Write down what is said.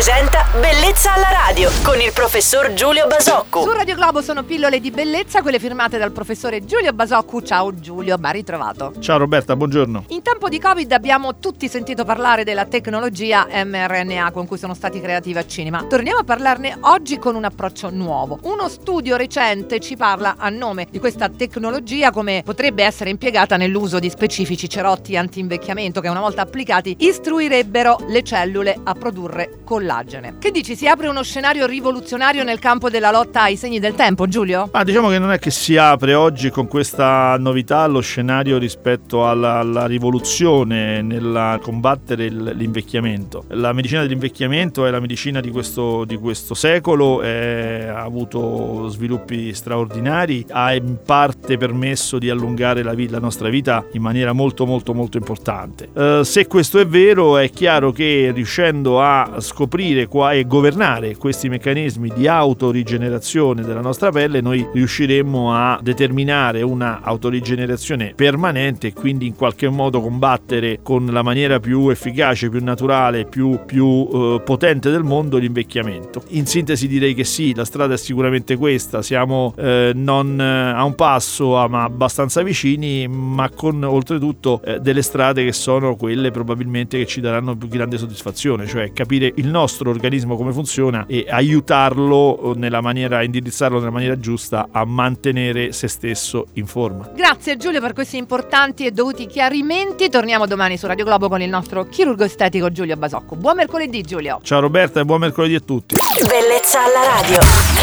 presenta Bellezza alla radio con il professor Giulio Basocco. Su Radio Globo sono pillole di bellezza, quelle firmate dal professore Giulio Basoccu. Ciao Giulio, ben ritrovato. Ciao Roberta, buongiorno. In tempo di Covid abbiamo tutti sentito parlare della tecnologia mRNA con cui sono stati creati i vaccini, ma torniamo a parlarne oggi con un approccio nuovo. Uno studio recente ci parla a nome di questa tecnologia come potrebbe essere impiegata nell'uso di specifici cerotti anti-invecchiamento che una volta applicati istruirebbero le cellule a produrre collagene. Che dici, si apre uno scenario rivoluzionario nel campo della lotta ai segni del tempo, Giulio? Ma diciamo che non è che si apre oggi con questa novità lo scenario rispetto alla, alla rivoluzione nel combattere il, l'invecchiamento. La medicina dell'invecchiamento è la medicina di questo, di questo secolo, è, ha avuto sviluppi straordinari, ha in parte permesso di allungare la, la nostra vita in maniera molto molto molto importante. Uh, se questo è vero è chiaro che riuscendo a scoprire qua e governare questi meccanismi di autorigenerazione della nostra pelle, noi riusciremmo a determinare una autorigenerazione permanente e quindi in qualche modo combattere con la maniera più efficace, più naturale, più, più eh, potente del mondo l'invecchiamento. In sintesi direi che sì, la strada è sicuramente questa, siamo eh, non eh, a un passo ma abbastanza vicini, ma con oltretutto eh, delle strade che sono quelle probabilmente che ci daranno più grande soddisfazione, cioè capire il nostro organismo come funziona e aiutarlo nella maniera, indirizzarlo nella maniera giusta a mantenere se stesso in forma. Grazie Giulio per questi importanti e dovuti chiarimenti. Torniamo domani su Radio Globo con il nostro chirurgo estetico Giulio Basocco. Buon mercoledì Giulio. Ciao Roberta e buon mercoledì a tutti. Bellezza alla. Radio